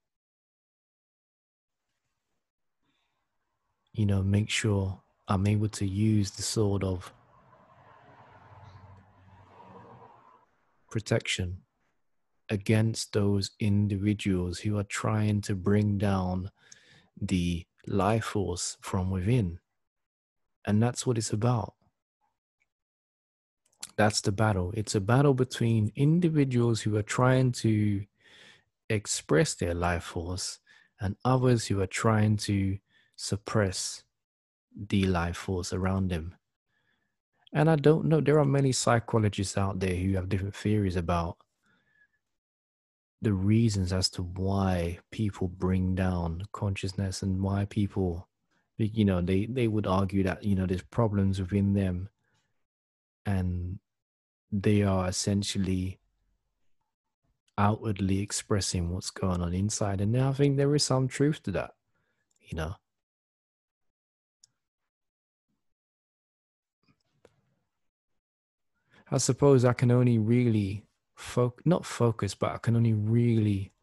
you know make sure I'm able to use the sword of protection against those individuals who are trying to bring down the life force from within. And that's what it's about. That's the battle. It's a battle between individuals who are trying to express their life force and others who are trying to suppress the life force around them. And I don't know, there are many psychologists out there who have different theories about the reasons as to why people bring down consciousness and why people you know they they would argue that you know there's problems within them and they are essentially outwardly expressing what's going on inside and now i think there is some truth to that you know i suppose i can only really fo- not focus, but I can only really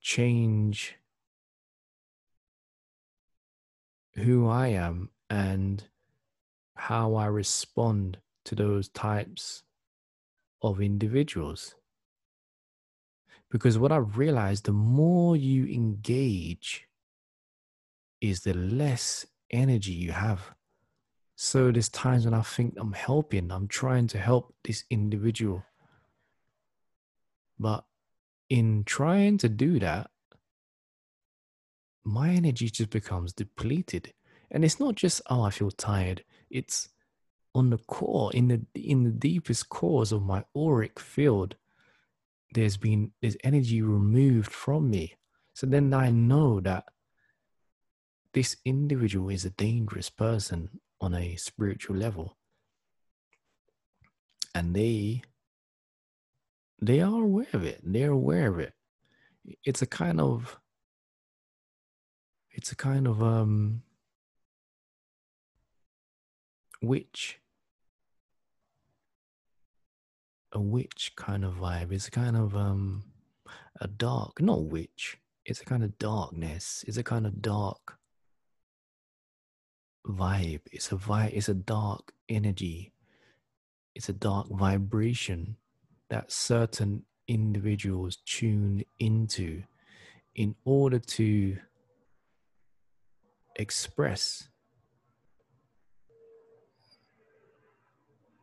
change who I am and how I respond to those types of individuals. Because what I've realized, the more you engage, is the less energy you have. So there's times when I think I'm helping, I'm trying to help this individual. But in trying to do that, my energy just becomes depleted. And it's not just, oh, I feel tired. It's on the core, in the in the deepest cores of my auric field, there's been there's energy removed from me. So then I know that this individual is a dangerous person on a spiritual level. And they they are aware of it. They're aware of it. It's a kind of it's a kind of um witch. A witch kind of vibe. It's a kind of um a dark not witch. It's a kind of darkness. It's a kind of dark vibe. It's a vibe. It's a dark energy. It's a dark vibration that certain individuals tune into in order to express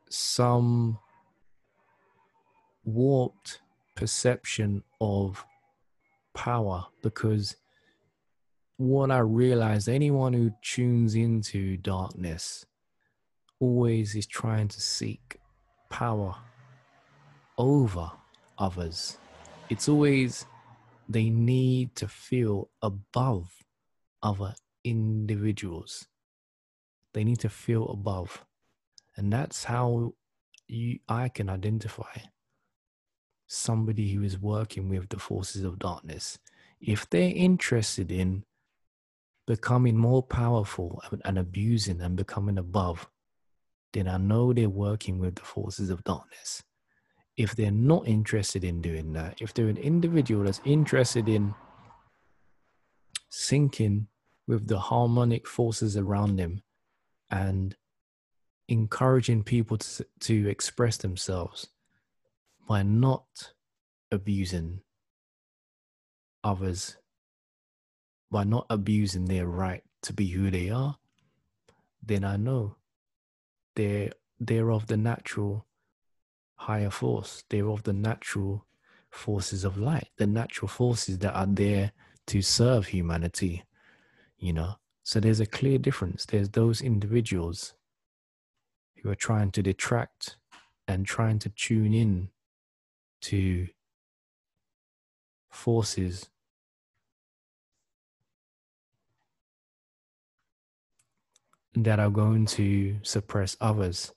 some warped perception of power because what I realized anyone who tunes into darkness always is trying to seek power over others. It's always they need to feel above other individuals. They need to feel above. And that's how you I can identify somebody who is working with the forces of darkness. If they're interested in becoming more powerful and abusing and becoming above, then I know they're working with the forces of darkness. If they're not interested in doing that, if they're an individual that's interested in syncing with the harmonic forces around them and encouraging people to, to express themselves by not abusing others by not abusing their right to be who they are, then I know they're they're of the natural higher force. They're of the natural forces of light, the natural forces that are there to serve humanity. You know, so there's a clear difference. There's those individuals who are trying to detract and trying to tune in to forces that are going to suppress others,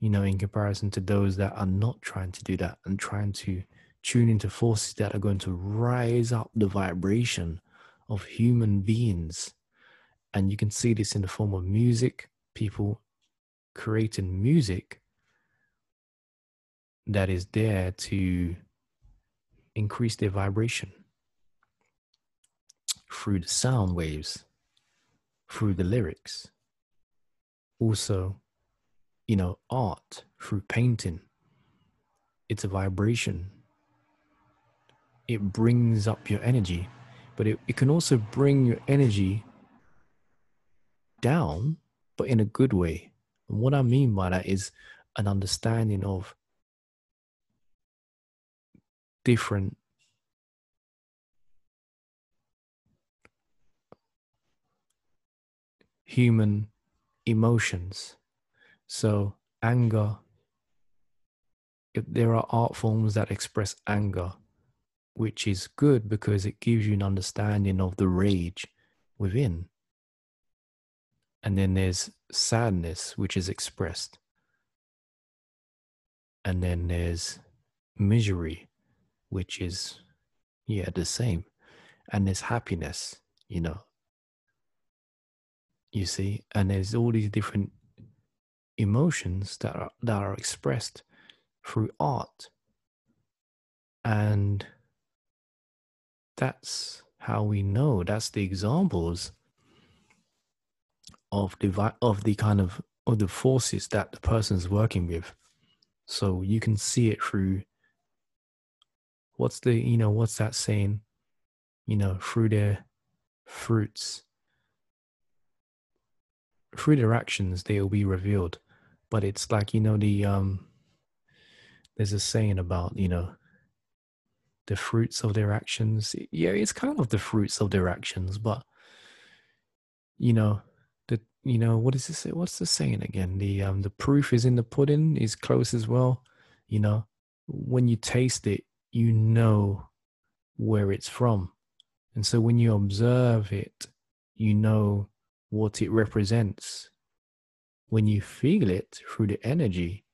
you know, in comparison to those that are not trying to do that and trying to tune into forces that are going to rise up the vibration of human beings. And you can see this in the form of music, people creating music that is there to increase their vibration through the sound waves, through the lyrics. Also, you know, art through painting. It's a vibration. It brings up your energy, but it, it can also bring your energy down, but in a good way. And what I mean by that is an understanding of different human emotions. So, anger, if there are art forms that express anger, which is good because it gives you an understanding of the rage within. And then there's sadness, which is expressed. And then there's misery, which is, yeah, the same. And there's happiness, you know, you see, and there's all these different emotions that are, that are expressed through art. And that's how we know, that's the examples of the, of the kind of, of the forces that the person's working with. So you can see it through what's the you know what's that saying you know through their fruits through their actions they will be revealed. But it's like you know the um there's a saying about you know the fruits of their actions. Yeah it's kind of the fruits of their actions but you know the you know what is this what's the saying again? The um the proof is in the pudding is close as well. You know when you taste it you know where it's from. And so when you observe it you know what it represents. When you feel it through the energy,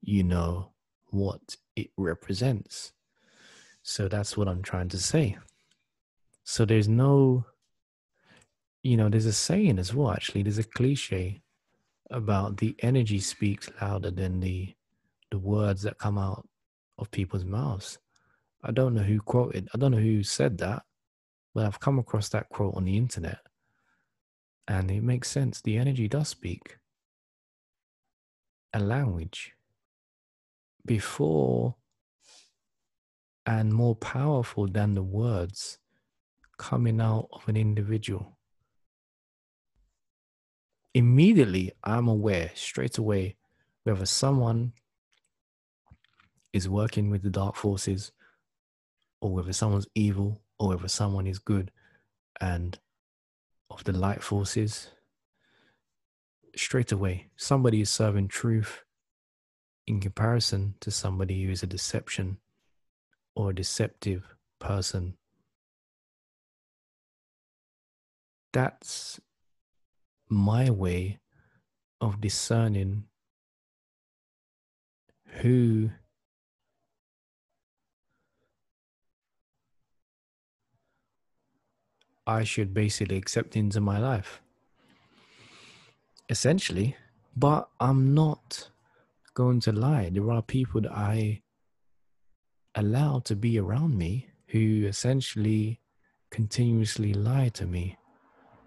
you know what it represents. So that's what I'm trying to say. So there's no, you know, there's a saying as well, actually, there's a cliche about the energy speaks louder than the the words that come out of people's mouths. I don't know who quoted, I don't know who said that, but I've come across that quote on the internet. And it makes sense. The energy does speak a language before and more powerful than the words coming out of an individual. Immediately, I'm aware straight away whether someone is working with the dark forces or whether someone's evil or whether someone is good. And of the light forces, straight away, somebody is serving truth in comparison to somebody who is a deception or a deceptive person. That's my way of discerning who I should basically accept into my life. Essentially, but I'm not going to lie. There are people that I allow to be around me who essentially continuously lie to me,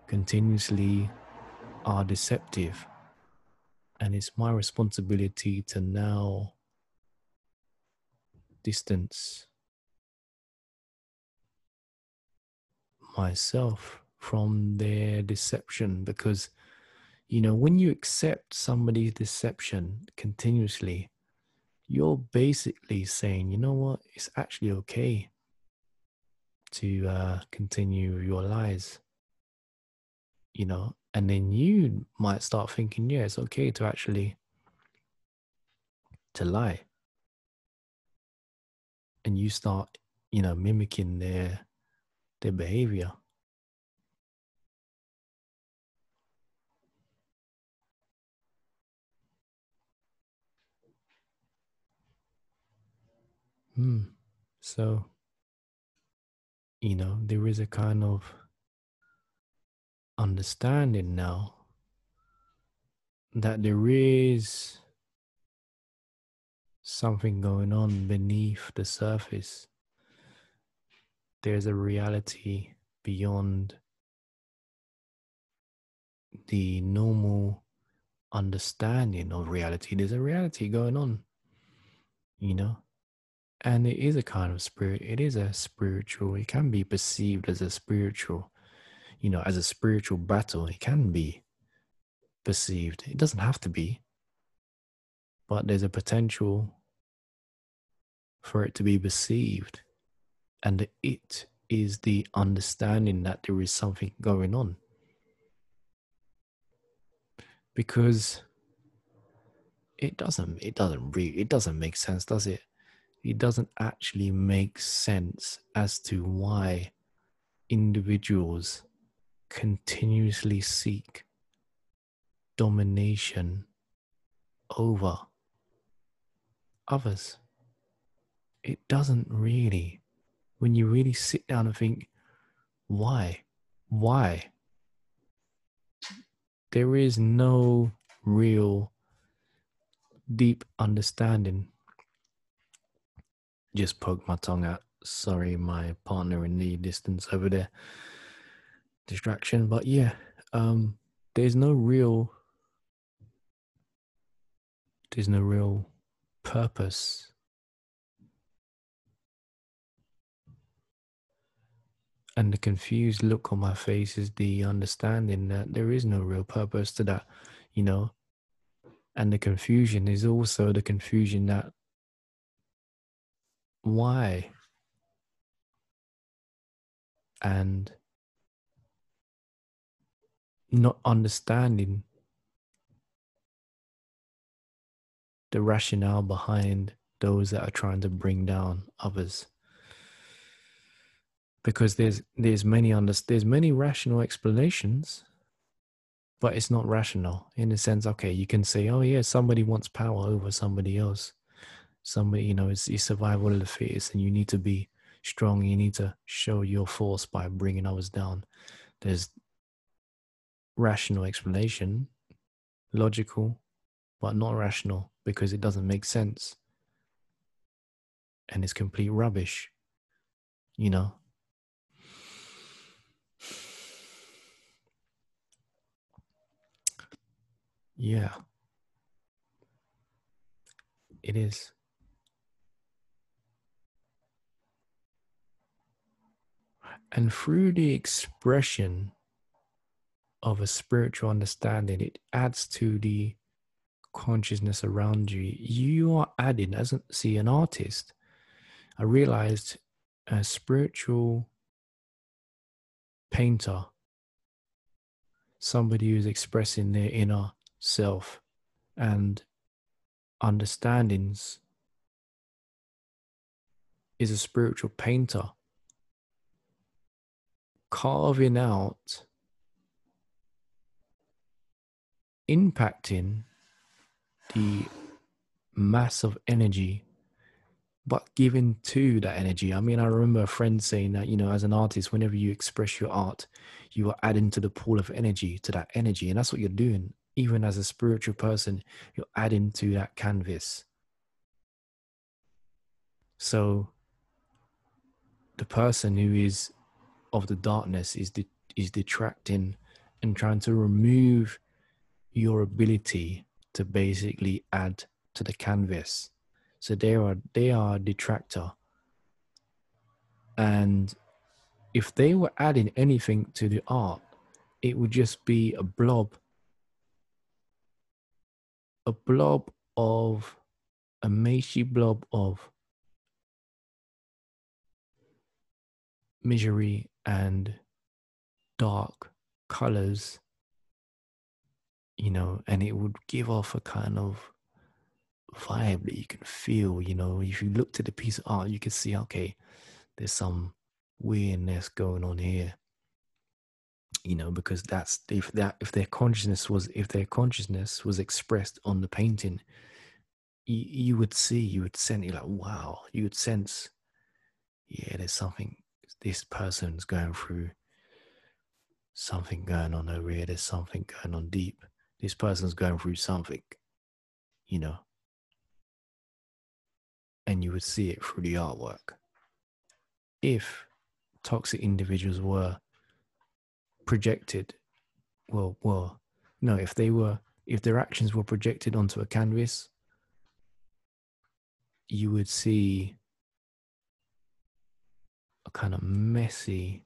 continuously are deceptive. And it's my responsibility to now distance myself from their deception because you know when you accept somebody's deception continuously you're basically saying you know what? It's actually okay to uh, continue your lies. You know and then you might start thinking yeah it's okay to actually to lie. And you start you know mimicking their behavior. Hmm. So, you know, there is a kind of understanding now that there is something going on beneath the surface. There's a reality beyond the normal understanding of reality. There's a reality going on, you know? And it is a kind of spirit, it is a spiritual, it can be perceived as a spiritual, you know, as a spiritual battle. It can be perceived. It doesn't have to be, but there's a potential for it to be perceived. And it is the understanding that there is something going on. Because it doesn't it doesn't really it doesn't make sense does it? It doesn't actually make sense as to why individuals continuously seek domination over others. It doesn't really when you really sit down and think why why there is no real deep understanding. Just poke my tongue out. Sorry, my partner in the distance over there. Distraction, but yeah, um, there's no real, there's no real purpose and the confused look on my face is the understanding that there is no real purpose to that, you know. And the confusion is also the confusion that why? And not understanding the rationale behind those that are trying to bring down others because there's there's many under, there's many rational explanations but it's not rational in the sense okay you can say oh yeah somebody wants power over somebody else. Somebody you know it's, it's survival of the fittest and you need to be strong you need to show your force by bringing others down. There's rational explanation logical but not rational because it doesn't make sense. And it's complete rubbish you know Yeah, it is. And through the expression of a spiritual understanding, it adds to the consciousness around you. You are adding, as a, see an artist. I realized a spiritual painter, somebody who's expressing their inner self and understandings is a spiritual painter. Carving out impacting the mass of energy but giving to that energy. I mean i remember a friend saying that you know as an artist whenever you express your art you are adding to the pool of energy to that energy and that's what you're doing even as a spiritual person, you're adding to that canvas. So the person who is of the darkness is de- is detracting and trying to remove your ability to basically add to the canvas. So they are they are a detractor. And if they were adding anything to the art, it would just be a blob a blob of a meshy blob of misery and dark colors you know and it would give off a kind of vibe that you can feel you know. If you looked at the piece of art you can see okay there's some weirdness going on here you know because that's if that if their consciousness was if their consciousness was expressed on the painting you, you would see, you would sense, you're like, wow, you would sense, yeah, there's something, this person's going through something going on over here, there's something going on deep. This person's going through something, you know, and you would see it through the artwork. If toxic individuals were projected, well, well, no, if they were, if their actions were projected onto a canvas, you would see a kind of messy,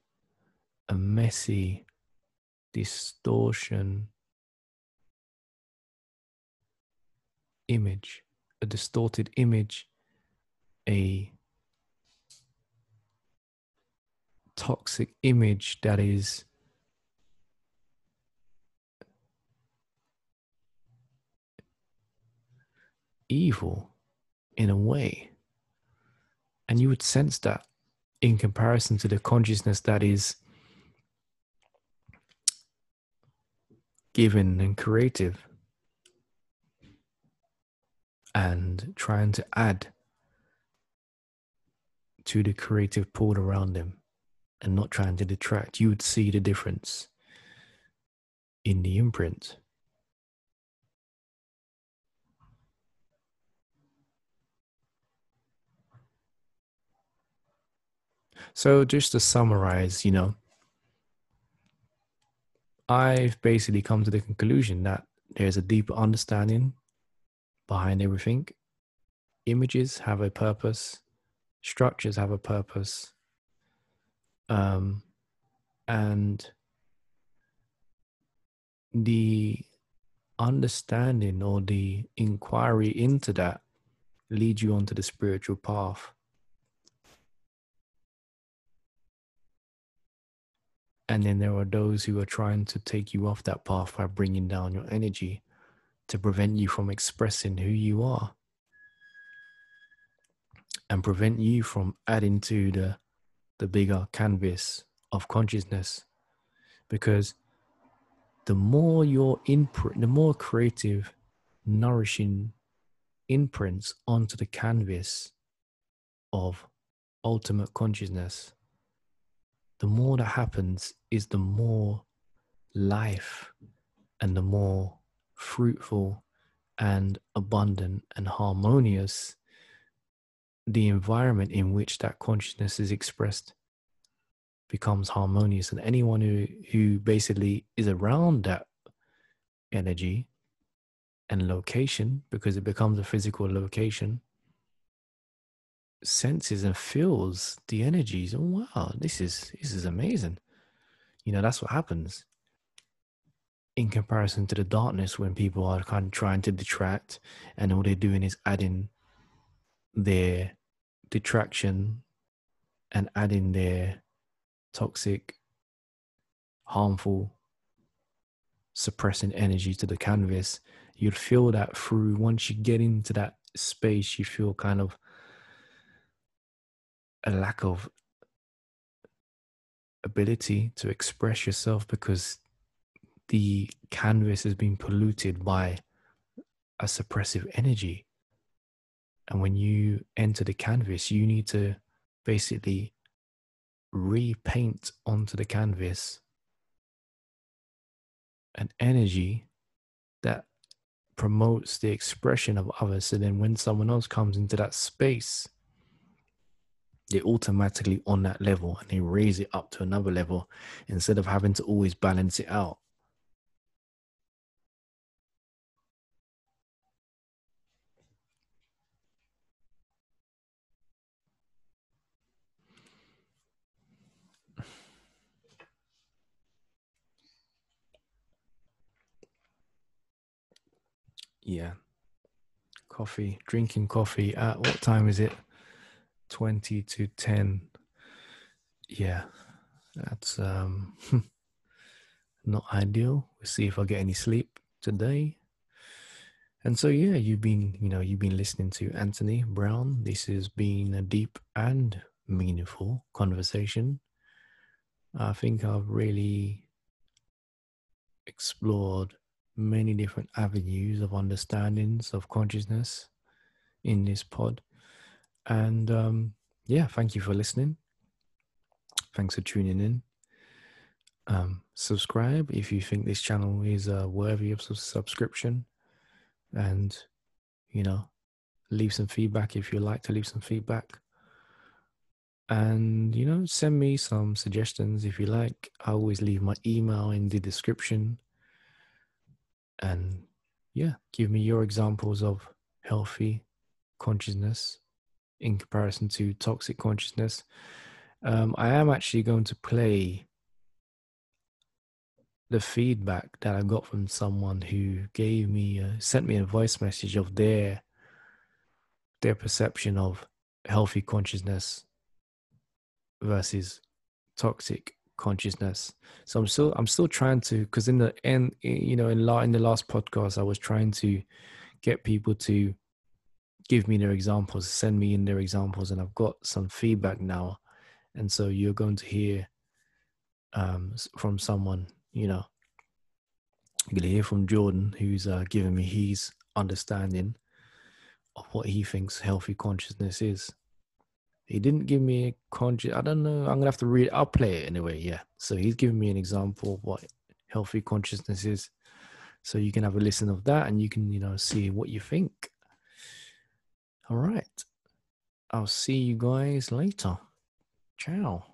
a messy distortion image, a distorted image, a toxic image that is evil in a way. And you would sense that in comparison to the consciousness that is given and creative and trying to add to the creative pool around them and not trying to detract, you would see the difference in the imprint. So, just to summarize, you know, I've basically come to the conclusion that there's a deeper understanding behind everything. Images have a purpose, structures have a purpose, um, and the understanding or the inquiry into that leads you onto the spiritual path. And then there are those who are trying to take you off that path by bringing down your energy to prevent you from expressing who you are and prevent you from adding to the the bigger canvas of consciousness. Because the more your input the more creative nourishing imprints onto the canvas of ultimate consciousness the more that happens is the more life and the more fruitful and abundant and harmonious the environment in which that consciousness is expressed becomes harmonious. And anyone who who basically is around that energy and location because it becomes a physical location senses and feels the energies. Oh wow, this is this is amazing. You know, that's what happens in comparison to the darkness when people are kind of trying to detract and all they're doing is adding their detraction and adding their toxic, harmful, suppressing energy to the canvas. You'd feel that through once you get into that space, you feel kind of a lack of ability to express yourself because the canvas has been polluted by a suppressive energy. And when you enter the canvas, you need to basically repaint onto the canvas an energy that promotes the expression of others. So then when someone else comes into that space, they're automatically on that level and they raise it up to another level instead of having to always balance it out. Yeah. Coffee, drinking coffee. At what time is it? 20 to 10 yeah that's um not ideal. We'll see if i get any sleep today. And so yeah you've been you know you've been listening to anthony brown. This has been a deep and meaningful conversation. I think i've really explored many different avenues of understandings of consciousness in this pod. And um, yeah, thank you for listening. Thanks for tuning in. Um, subscribe if you think this channel is uh, worthy of subscription. And, you know, leave some feedback if you like to leave some feedback. And, you know, send me some suggestions if you like. I always leave my email in the description. And yeah, give me your examples of healthy consciousness in comparison to toxic consciousness. Um, I am actually going to play the feedback that I got from someone who gave me uh, sent me a voice message of their their perception of healthy consciousness versus toxic consciousness. So I'm still I'm still trying to because in the end you know in la, in the last podcast I was trying to get people to give me their examples, send me in their examples, and I've got some feedback now, and so you're going to hear um, from someone you know you're gonna hear from Jordan who's uh, giving me his understanding of what he thinks healthy consciousness is. He didn't give me a conscious. I don't know. I'm gonna have to read. I'll play it anyway. Yeah. So he's giving me an example of what healthy consciousness is. So you can have a listen of that, and you can you know see what you think. All right. I'll see you guys later. Ciao.